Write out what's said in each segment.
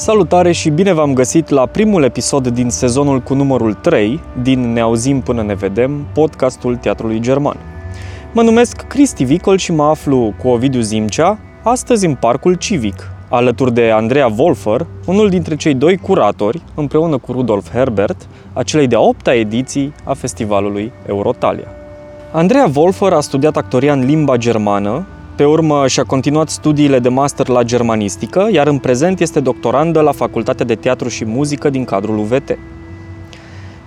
Salutare și bine v-am găsit la primul episod din sezonul cu numărul 3 din Ne auzim până ne vedem, podcastul Teatrului German. Mă numesc Cristi Vicol și mă aflu cu Ovidiu Zimcea, astăzi în Parcul Civic, alături de Andreea Wolfer, unul dintre cei doi curatori, împreună cu Rudolf Herbert, a celei de-a opta ediții a festivalului Eurotalia. Andreea Wolfer a studiat actoria în limba germană, pe urmă și-a continuat studiile de master la germanistică, iar în prezent este doctorandă la Facultatea de Teatru și Muzică din cadrul UVT.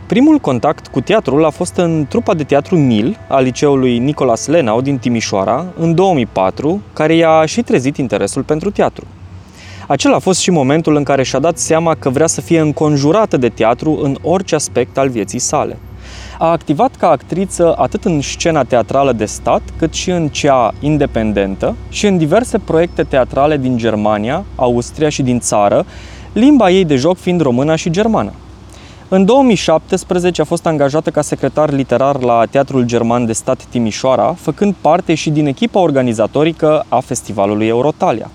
Primul contact cu teatrul a fost în trupa de teatru Mil a liceului Nicolas Lenau din Timișoara în 2004, care i-a și trezit interesul pentru teatru. Acela a fost și momentul în care și-a dat seama că vrea să fie înconjurată de teatru în orice aspect al vieții sale – a activat ca actriță atât în scena teatrală de stat, cât și în cea independentă și în diverse proiecte teatrale din Germania, Austria și din țară, limba ei de joc fiind română și germană. În 2017 a fost angajată ca secretar literar la Teatrul German de Stat Timișoara, făcând parte și din echipa organizatorică a festivalului Eurotalia.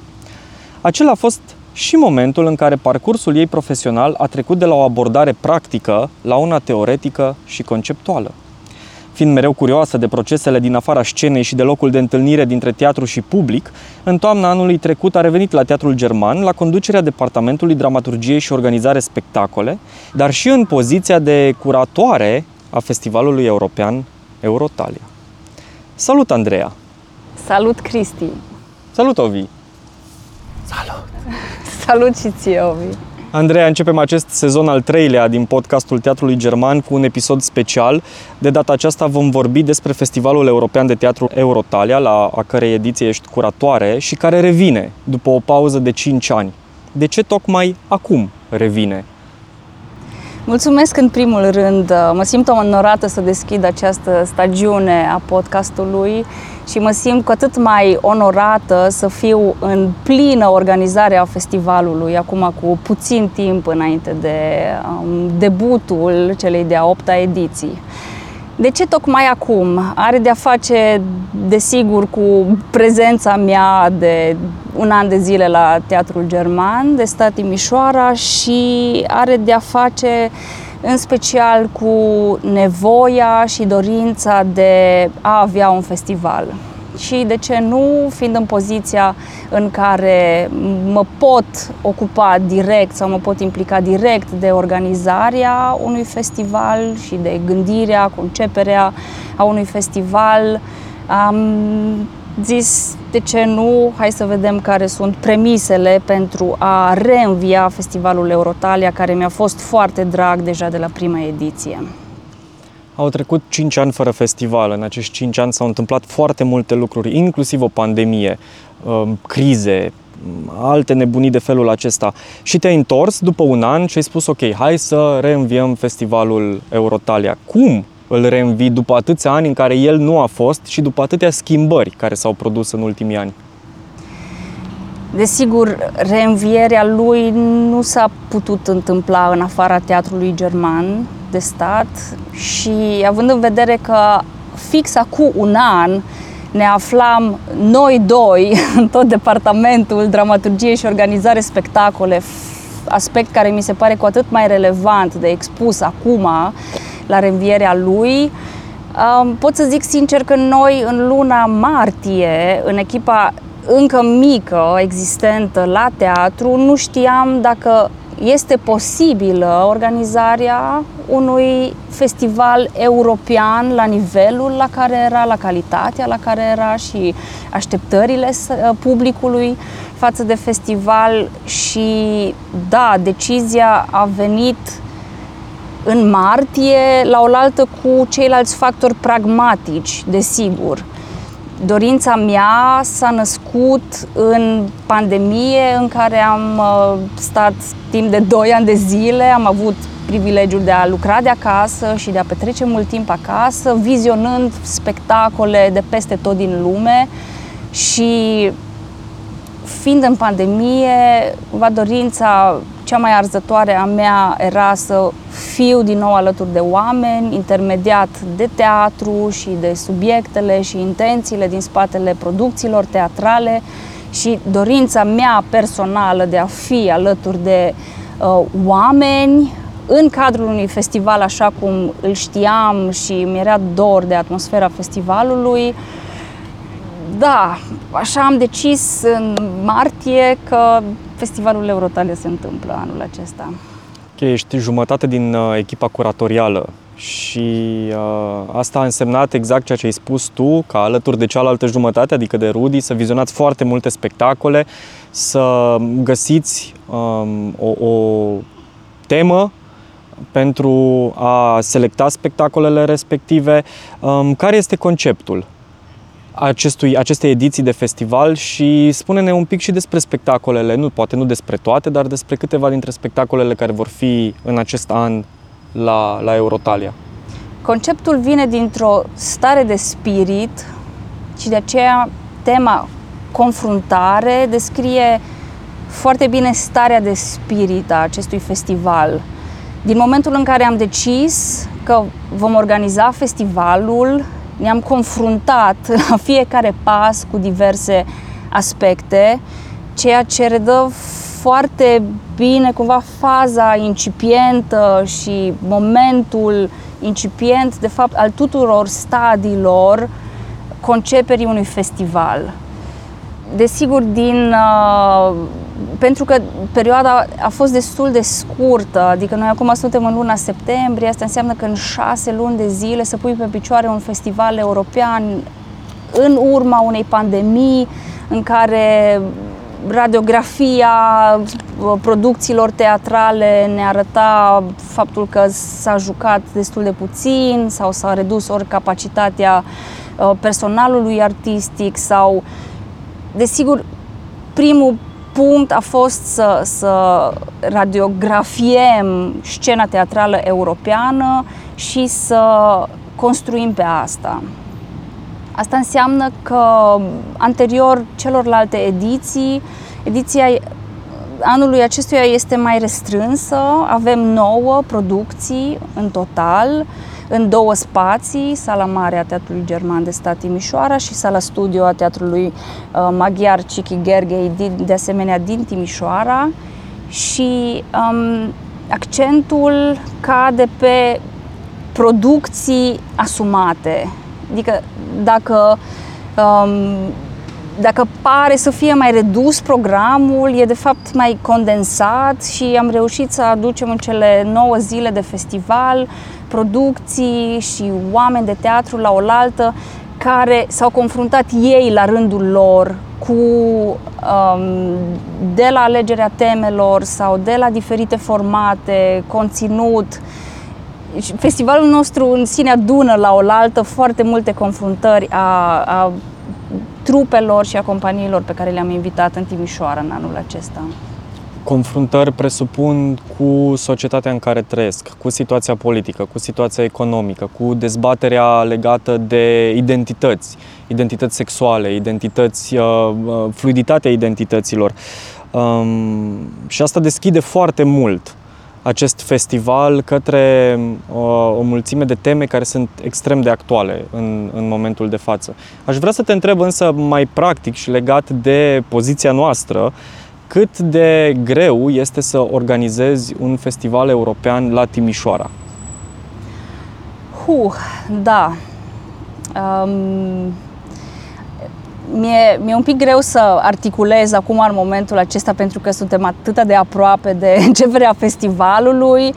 Acela a fost și momentul în care parcursul ei profesional a trecut de la o abordare practică la una teoretică și conceptuală. Fiind mereu curioasă de procesele din afara scenei și de locul de întâlnire dintre teatru și public, în toamna anului trecut a revenit la Teatrul German la conducerea Departamentului Dramaturgiei și Organizare Spectacole, dar și în poziția de curatoare a Festivalului European Eurotalia. Salut, Andreea! Salut, Cristi! Salut, Ovi! Salut! Salut și ție, Ovi! Andreea, începem acest sezon al treilea din podcastul Teatrului German cu un episod special. De data aceasta vom vorbi despre Festivalul European de Teatru Eurotalia, la a cărei ediție ești curatoare și care revine după o pauză de 5 ani. De ce tocmai acum revine? Mulțumesc în primul rând. Mă simt onorată să deschid această stagiune a podcastului și mă simt cu atât mai onorată să fiu în plină organizare a festivalului, acum cu puțin timp înainte de um, debutul celei de-a opta ediții. De ce tocmai acum? Are de-a face, desigur, cu prezența mea de un an de zile la Teatrul German de stat Timișoara și are de-a face în special cu nevoia și dorința de a avea un festival. Și de ce nu, fiind în poziția în care mă pot ocupa direct sau mă pot implica direct de organizarea unui festival și de gândirea, conceperea a unui festival, am zis de ce nu, hai să vedem care sunt premisele pentru a reînvia Festivalul Eurotalia, care mi-a fost foarte drag deja de la prima ediție. Au trecut 5 ani fără festival. În acești 5 ani s-au întâmplat foarte multe lucruri, inclusiv o pandemie, um, crize, alte nebunii de felul acesta. Și te-ai întors după un an și ai spus, ok, hai să reînviem festivalul Eurotalia. Cum îl reînvii după atâția ani în care el nu a fost și după atâtea schimbări care s-au produs în ultimii ani? Desigur, reînvierea lui nu s-a putut întâmpla în afara teatrului german de stat și având în vedere că fix acum un an ne aflam noi doi în tot departamentul dramaturgie și organizare spectacole, aspect care mi se pare cu atât mai relevant de expus acum la reînvierea lui. Pot să zic sincer că noi în luna martie, în echipa încă mică, existentă la teatru, nu știam dacă este posibilă organizarea unui festival european la nivelul la care era, la calitatea la care era și așteptările publicului față de festival și da, decizia a venit în martie la oaltă cu ceilalți factori pragmatici, desigur. Dorința mea s-a născut în pandemie în care am uh, stat timp de 2 ani de zile, am avut privilegiul de a lucra de acasă și de a petrece mult timp acasă, vizionând spectacole de peste tot din lume și fiind în pandemie, va dorința cea mai arzătoare a mea era să fiu din nou alături de oameni, intermediat de teatru și de subiectele și intențiile din spatele producțiilor teatrale și dorința mea personală de a fi alături de uh, oameni în cadrul unui festival așa cum îl știam și mi-era dor de atmosfera festivalului, da, așa am decis în martie că festivalul Eurotalia se întâmplă anul acesta. Ok, ești jumătate din uh, echipa curatorială și uh, asta a însemnat exact ceea ce ai spus tu, ca alături de cealaltă jumătate, adică de Rudy, să vizionați foarte multe spectacole, să găsiți um, o, o temă pentru a selecta spectacolele respective. Um, care este conceptul acestui, acestei ediții de festival și spune-ne un pic și despre spectacolele, nu, poate nu despre toate, dar despre câteva dintre spectacolele care vor fi în acest an la, la Eurotalia. Conceptul vine dintr-o stare de spirit și de aceea tema confruntare descrie foarte bine starea de spirit a acestui festival. Din momentul în care am decis că vom organiza festivalul, ne-am confruntat la fiecare pas cu diverse aspecte, ceea ce redă foarte bine cumva faza incipientă și momentul incipient, de fapt, al tuturor stadiilor conceperii unui festival. Desigur, din, uh, pentru că perioada a fost destul de scurtă, adică noi acum suntem în luna septembrie, asta înseamnă că în șase luni de zile să pui pe picioare un festival european în urma unei pandemii în care radiografia uh, producțiilor teatrale ne arăta faptul că s-a jucat destul de puțin sau s-a redus ori capacitatea uh, personalului artistic sau desigur primul punct a fost să, să radiografiem scena teatrală europeană și să construim pe asta. Asta înseamnă că anterior celorlalte ediții, ediția anului acestuia este mai restrânsă, avem nouă producții în total, în două spații, sala mare a Teatrului German de Stat Timișoara și sala studio a Teatrului uh, Maghiar Cichi Gherghei, de asemenea din Timișoara și um, accentul cade pe producții asumate. Adică dacă um, dacă pare să fie mai redus programul, e de fapt mai condensat și am reușit să aducem în cele 9 zile de festival producții și oameni de teatru la oaltă care s-au confruntat ei la rândul lor cu um, de la alegerea temelor sau de la diferite formate, conținut. Festivalul nostru în sine adună la oaltă foarte multe confruntări a, a trupelor și a companiilor pe care le-am invitat în Timișoara în anul acesta. Confruntări presupun cu societatea în care trăiesc, cu situația politică, cu situația economică, cu dezbaterea legată de identități, identități sexuale, identități, uh, uh, fluiditatea identităților. Um, și asta deschide foarte mult acest festival către o, uh, o mulțime de teme care sunt extrem de actuale în, în momentul de față. Aș vrea să te întreb însă mai practic și legat de poziția noastră, cât de greu este să organizezi un festival european la Timișoara? Huh, da. Um, mi-e, mi-e un pic greu să articulez acum în momentul acesta pentru că suntem atât de aproape de începerea festivalului.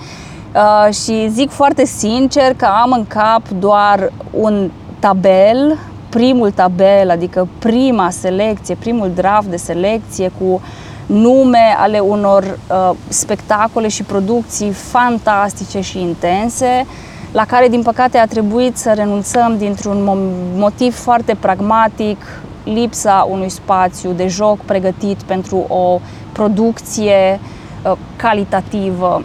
Uh, și zic foarte sincer că am în cap doar un tabel, primul tabel, adică prima selecție, primul draft de selecție cu nume ale unor uh, spectacole și producții fantastice și intense la care, din păcate, a trebuit să renunțăm dintr-un motiv foarte pragmatic, lipsa unui spațiu de joc pregătit pentru o producție uh, calitativă.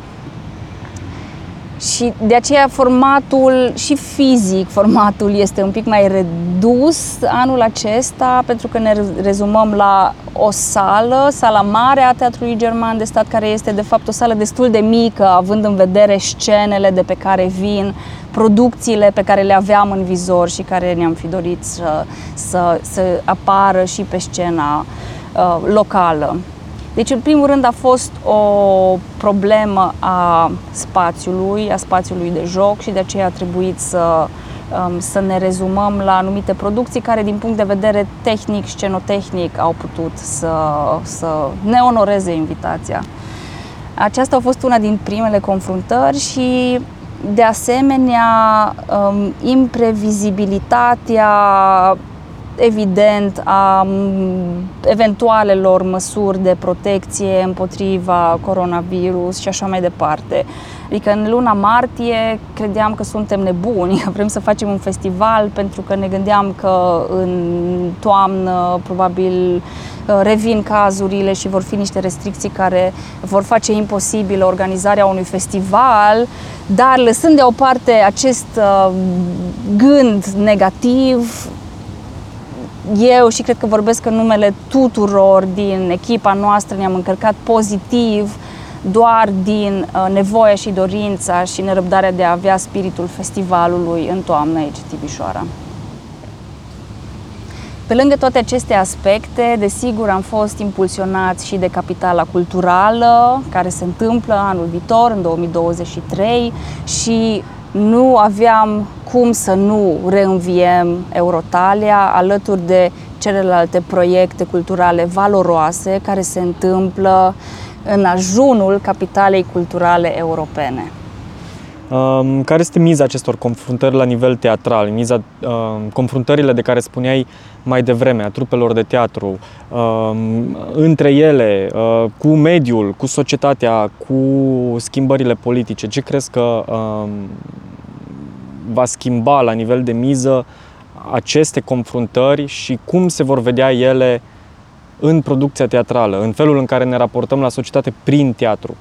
Și de aceea formatul și fizic, formatul este un pic mai redus anul acesta, pentru că ne rezumăm la o sală, sala mare a Teatrului German de Stat, care este de fapt o sală destul de mică, având în vedere scenele de pe care vin producțiile pe care le aveam în vizor și care ne-am fi dorit să, să, să apară și pe scena uh, locală. Deci, în primul rând, a fost o problemă a spațiului, a spațiului de joc și de aceea a trebuit să, um, să ne rezumăm la anumite producții care, din punct de vedere tehnic, scenotehnic, au putut să, să ne onoreze invitația. Aceasta a fost una din primele confruntări și de asemenea, um, imprevizibilitatea evident a eventualelor măsuri de protecție împotriva coronavirus și așa mai departe. Adică în luna martie credeam că suntem nebuni, că vrem să facem un festival pentru că ne gândeam că în toamnă probabil uh, revin cazurile și vor fi niște restricții care vor face imposibil organizarea unui festival, dar lăsând deoparte acest uh, gând negativ, eu și cred că vorbesc în numele tuturor din echipa noastră, ne-am încărcat pozitiv doar din uh, nevoia și dorința și nerăbdarea de a avea spiritul festivalului în toamnă aici, Timișoara. Pe lângă toate aceste aspecte, desigur, am fost impulsionați și de capitala culturală, care se întâmplă anul viitor, în 2023, și nu aveam cum să nu reînviem Eurotalia alături de celelalte proiecte culturale valoroase care se întâmplă în ajunul capitalei culturale europene. Um, care este miza acestor confruntări la nivel teatral? Miza, um, confruntările de care spuneai mai devreme, a trupelor de teatru, um, între ele, uh, cu mediul, cu societatea, cu schimbările politice. Ce crezi că um, va schimba la nivel de miză aceste confruntări și cum se vor vedea ele în producția teatrală, în felul în care ne raportăm la societate prin teatru?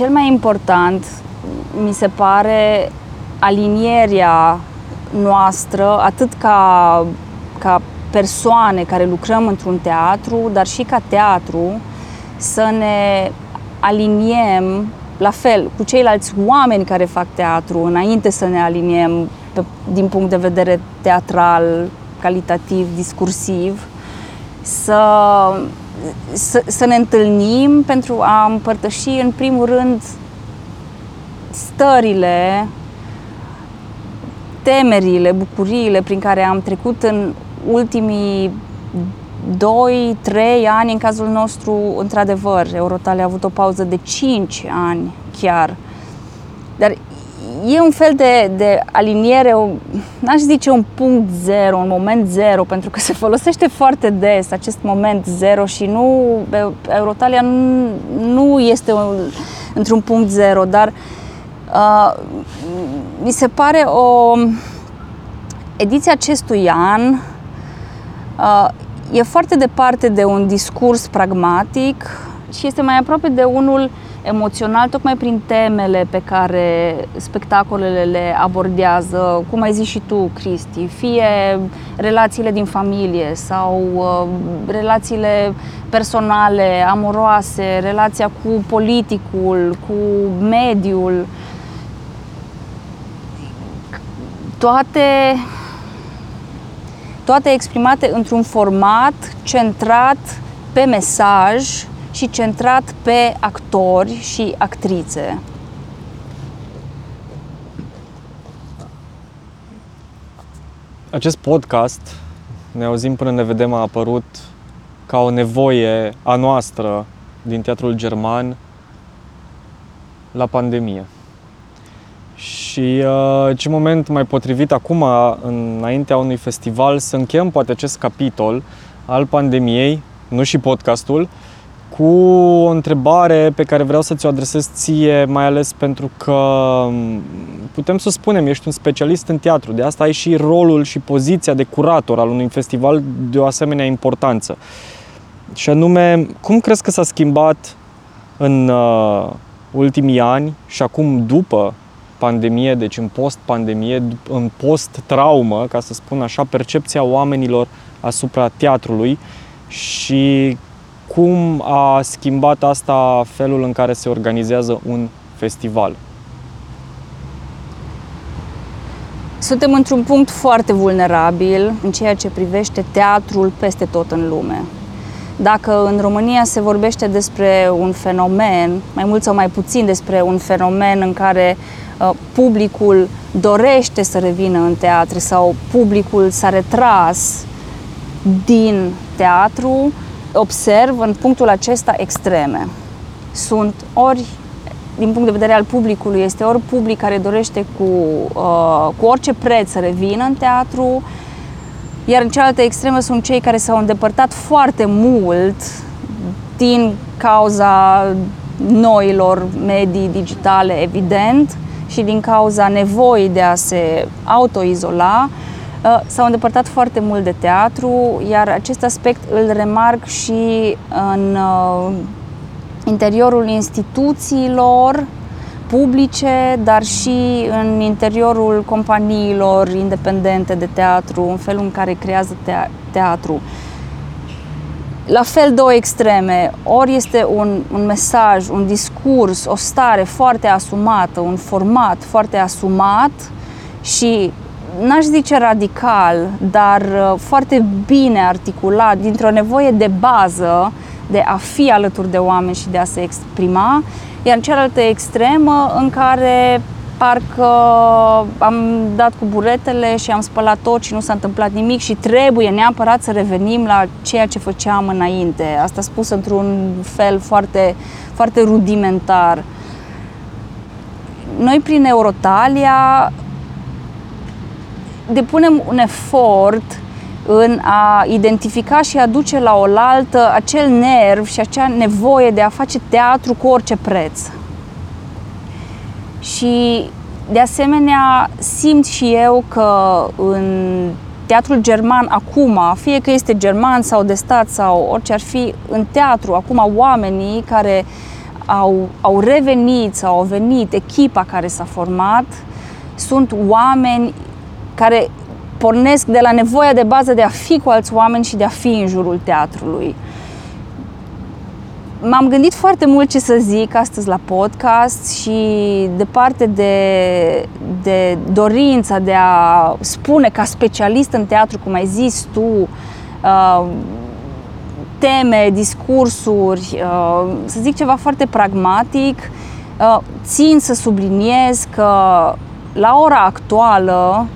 Cel mai important, mi se pare, alinierea noastră, atât ca, ca persoane care lucrăm într-un teatru, dar și ca teatru, să ne aliniem la fel cu ceilalți oameni care fac teatru, înainte să ne aliniem pe, din punct de vedere teatral, calitativ, discursiv, să, să, să ne întâlnim pentru a împărtăși, în primul rând, stările, temerile, bucuriile prin care am trecut în ultimii 2, 3 ani, în cazul nostru, într-adevăr, Eurotale a avut o pauză de 5 ani chiar. Dar e un fel de, de aliniere, n-aș zice un punct zero, un moment zero, pentru că se folosește foarte des acest moment zero și nu, Eurotalia nu, nu este un, într-un punct zero, dar uh, mi se pare o ediția acestui an uh, e foarte departe de un discurs pragmatic și este mai aproape de unul emoțional, tocmai prin temele pe care spectacolele le abordează, cum ai zis și tu, Cristi, fie relațiile din familie sau uh, relațiile personale, amoroase, relația cu politicul, cu mediul. Toate toate exprimate într-un format centrat pe mesaj și centrat pe actori și actrițe. Acest podcast, ne auzim până ne vedem, a apărut ca o nevoie a noastră din teatrul german la pandemie. Și uh, ce moment mai potrivit acum, înaintea unui festival, să încheiem poate acest capitol al pandemiei, nu și podcastul, cu o întrebare pe care vreau să ți-o adresez ție, mai ales pentru că um, putem să spunem, ești un specialist în teatru, de asta ai și rolul și poziția de curator al unui festival de o asemenea importanță. Și anume, cum crezi că s-a schimbat în uh, ultimii ani și acum după pandemie, deci în post-pandemie, în post-traumă, ca să spun așa, percepția oamenilor asupra teatrului și cum a schimbat asta felul în care se organizează un festival? Suntem într-un punct foarte vulnerabil în ceea ce privește teatrul peste tot în lume. Dacă în România se vorbește despre un fenomen, mai mult sau mai puțin despre un fenomen în care uh, publicul dorește să revină în teatru sau publicul s-a retras din teatru, observ în punctul acesta extreme. Sunt ori din punct de vedere al publicului, este ori public care dorește cu, uh, cu orice preț să revină în teatru, iar în cealaltă extremă sunt cei care s-au îndepărtat foarte mult din cauza noilor medii digitale, evident, și din cauza nevoii de a se autoizola, uh, s-au îndepărtat foarte mult de teatru, iar acest aspect îl remarc și în uh, interiorul instituțiilor publice, dar și în interiorul companiilor independente de teatru, în felul în care creează teatru. La fel două extreme, ori este un, un mesaj, un discurs, o stare foarte asumată, un format foarte asumat și n-aș zice radical, dar uh, foarte bine articulat, dintr-o nevoie de bază de a fi alături de oameni și de a se exprima, iar în cealaltă extremă în care parcă am dat cu buretele și am spălat tot și nu s-a întâmplat nimic și trebuie neapărat să revenim la ceea ce făceam înainte. Asta spus într-un fel foarte, foarte rudimentar. Noi prin Eurotalia depunem un efort în a identifica și a duce la oaltă acel nerv și acea nevoie de a face teatru cu orice preț. Și de asemenea simt și eu că în teatrul german acum, fie că este german sau de stat sau orice ar fi, în teatru acum oamenii care au, au revenit sau au venit, echipa care s-a format, sunt oameni care pornesc de la nevoia de bază de a fi cu alți oameni și de a fi în jurul teatrului. M-am gândit foarte mult ce să zic astăzi la podcast și departe de, de dorința de a spune ca specialist în teatru, cum ai zis tu, uh, teme, discursuri, uh, să zic ceva foarte pragmatic, uh, țin să subliniez că la ora actuală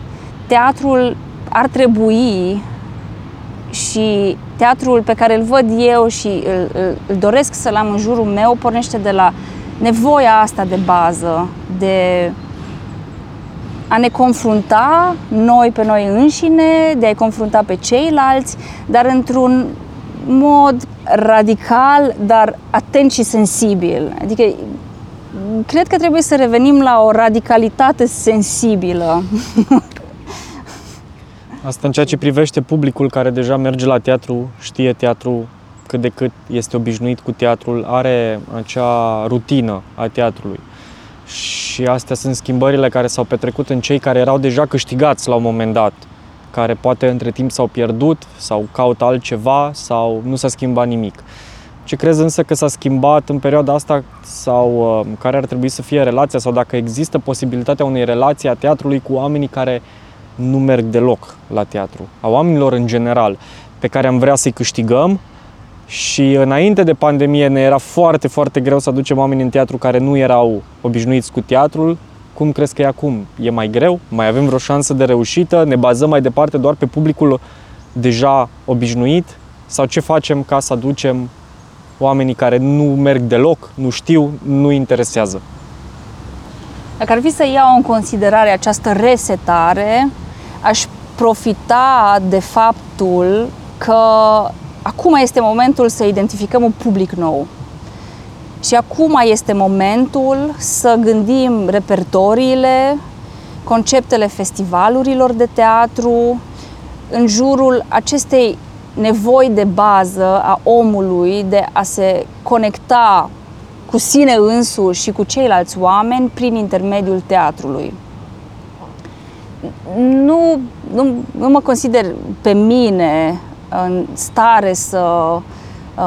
teatrul ar trebui și teatrul pe care îl văd eu și îl, îl, îl doresc să-l am în jurul meu pornește de la nevoia asta de bază, de a ne confrunta noi pe noi înșine, de a-i confrunta pe ceilalți, dar într-un mod radical, dar atent și sensibil. Adică cred că trebuie să revenim la o radicalitate sensibilă Asta în ceea ce privește publicul care deja merge la teatru, știe teatru cât de cât este obișnuit cu teatrul, are acea rutină a teatrului. Și astea sunt schimbările care s-au petrecut în cei care erau deja câștigați la un moment dat, care poate între timp s-au pierdut sau caută altceva sau nu s-a schimbat nimic. Ce crezi însă că s-a schimbat în perioada asta sau uh, care ar trebui să fie relația sau dacă există posibilitatea unei relații a teatrului cu oamenii care nu merg deloc la teatru, a oamenilor în general, pe care am vrea să-i câștigăm și înainte de pandemie ne era foarte, foarte greu să aducem oameni în teatru care nu erau obișnuiți cu teatrul. Cum crezi că e acum? E mai greu? Mai avem vreo șansă de reușită? Ne bazăm mai departe doar pe publicul deja obișnuit? Sau ce facem ca să aducem oamenii care nu merg deloc, nu știu, nu interesează? Dacă ar fi să iau în considerare această resetare, aș profita de faptul că acum este momentul să identificăm un public nou. Și acum este momentul să gândim repertoriile, conceptele festivalurilor de teatru în jurul acestei nevoi de bază a omului de a se conecta cu sine însuși și cu ceilalți oameni prin intermediul teatrului nu, nu, nu mă consider pe mine în stare să,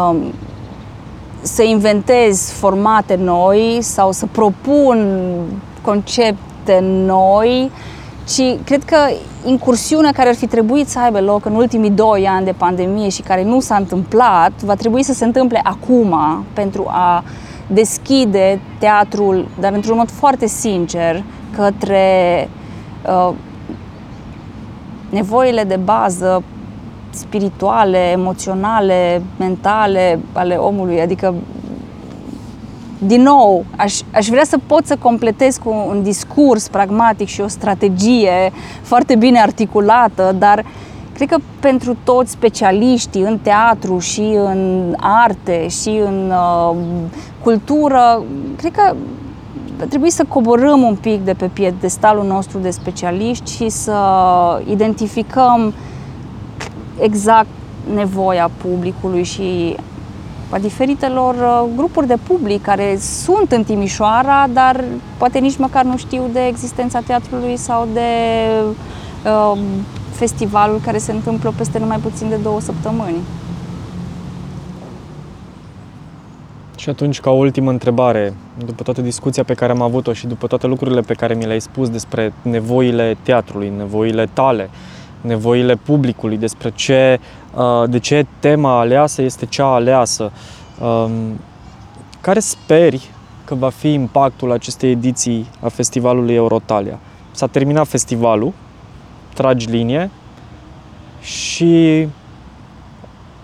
um, să inventez formate noi sau să propun concepte noi, Și cred că incursiunea care ar fi trebuit să aibă loc în ultimii doi ani de pandemie și care nu s-a întâmplat, va trebui să se întâmple acum pentru a deschide teatrul, dar într-un mod foarte sincer, către uh, nevoile de bază spirituale, emoționale, mentale ale omului. Adică, din nou, aș, aș vrea să pot să completez cu un discurs pragmatic și o strategie foarte bine articulată, dar cred că pentru toți specialiștii în teatru și în arte și în uh, cultură, cred că trebuie să coborâm un pic de pe piedestalul nostru de specialiști și să identificăm exact nevoia publicului și a diferitelor uh, grupuri de public care sunt în Timișoara, dar poate nici măcar nu știu de existența teatrului sau de uh, festivalul care se întâmplă peste numai puțin de două săptămâni. Și atunci, ca ultimă întrebare, după toată discuția pe care am avut-o și după toate lucrurile pe care mi le-ai spus despre nevoile teatrului, nevoile tale, nevoile publicului, despre ce, uh, de ce tema aleasă este cea aleasă, um, care speri că va fi impactul acestei ediții a festivalului Eurotalia? S-a terminat festivalul, tragi linie și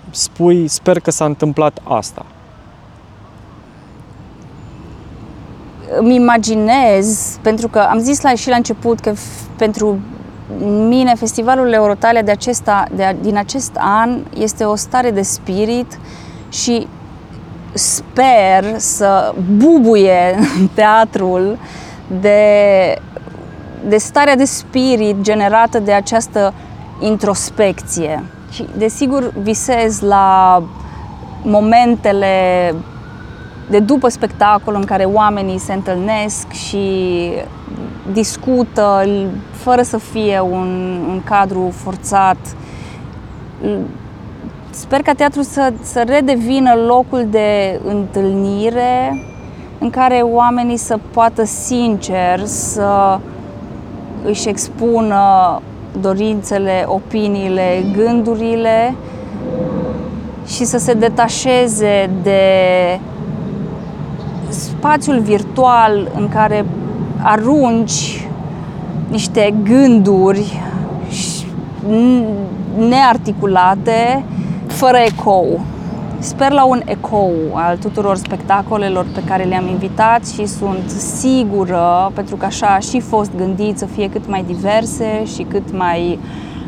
spui, sper că s-a întâmplat asta. Îmi imaginez, pentru că am zis la, și la început că pentru mine festivalul Eurotalia de acesta, de, din acest an este o stare de spirit și sper să bubuie teatrul de, de starea de spirit generată de această introspecție. Și desigur visez la momentele de după spectacol în care oamenii se întâlnesc și discută fără să fie un, un cadru forțat. Sper ca teatru să, să redevină locul de întâlnire în care oamenii să poată sincer să își expună dorințele, opiniile, gândurile și să se detașeze de spațiul virtual în care arunci niște gânduri nearticulate, fără ecou. Sper la un ecou al tuturor spectacolelor pe care le-am invitat și sunt sigură, pentru că așa a și fost gândit să fie cât mai diverse și cât mai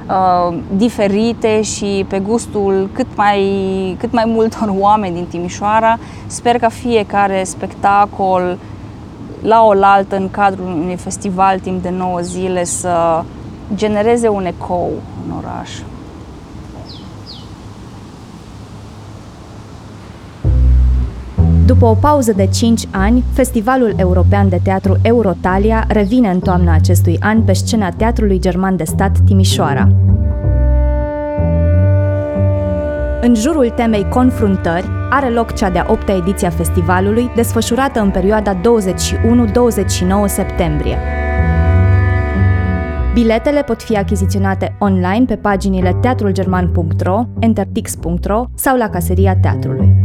uh, diferite și pe gustul cât mai, cât mai multor oameni din Timișoara. Sper ca fiecare spectacol la oaltă în cadrul unui festival timp de 9 zile să genereze un ecou în oraș. După o pauză de 5 ani, Festivalul European de Teatru Eurotalia revine în toamna acestui an pe scena Teatrului German de Stat Timișoara. În jurul temei Confruntări are loc cea de-a opta ediție a festivalului, desfășurată în perioada 21-29 septembrie. Biletele pot fi achiziționate online pe paginile teatrulgerman.ro, entertix.ro sau la caseria teatrului.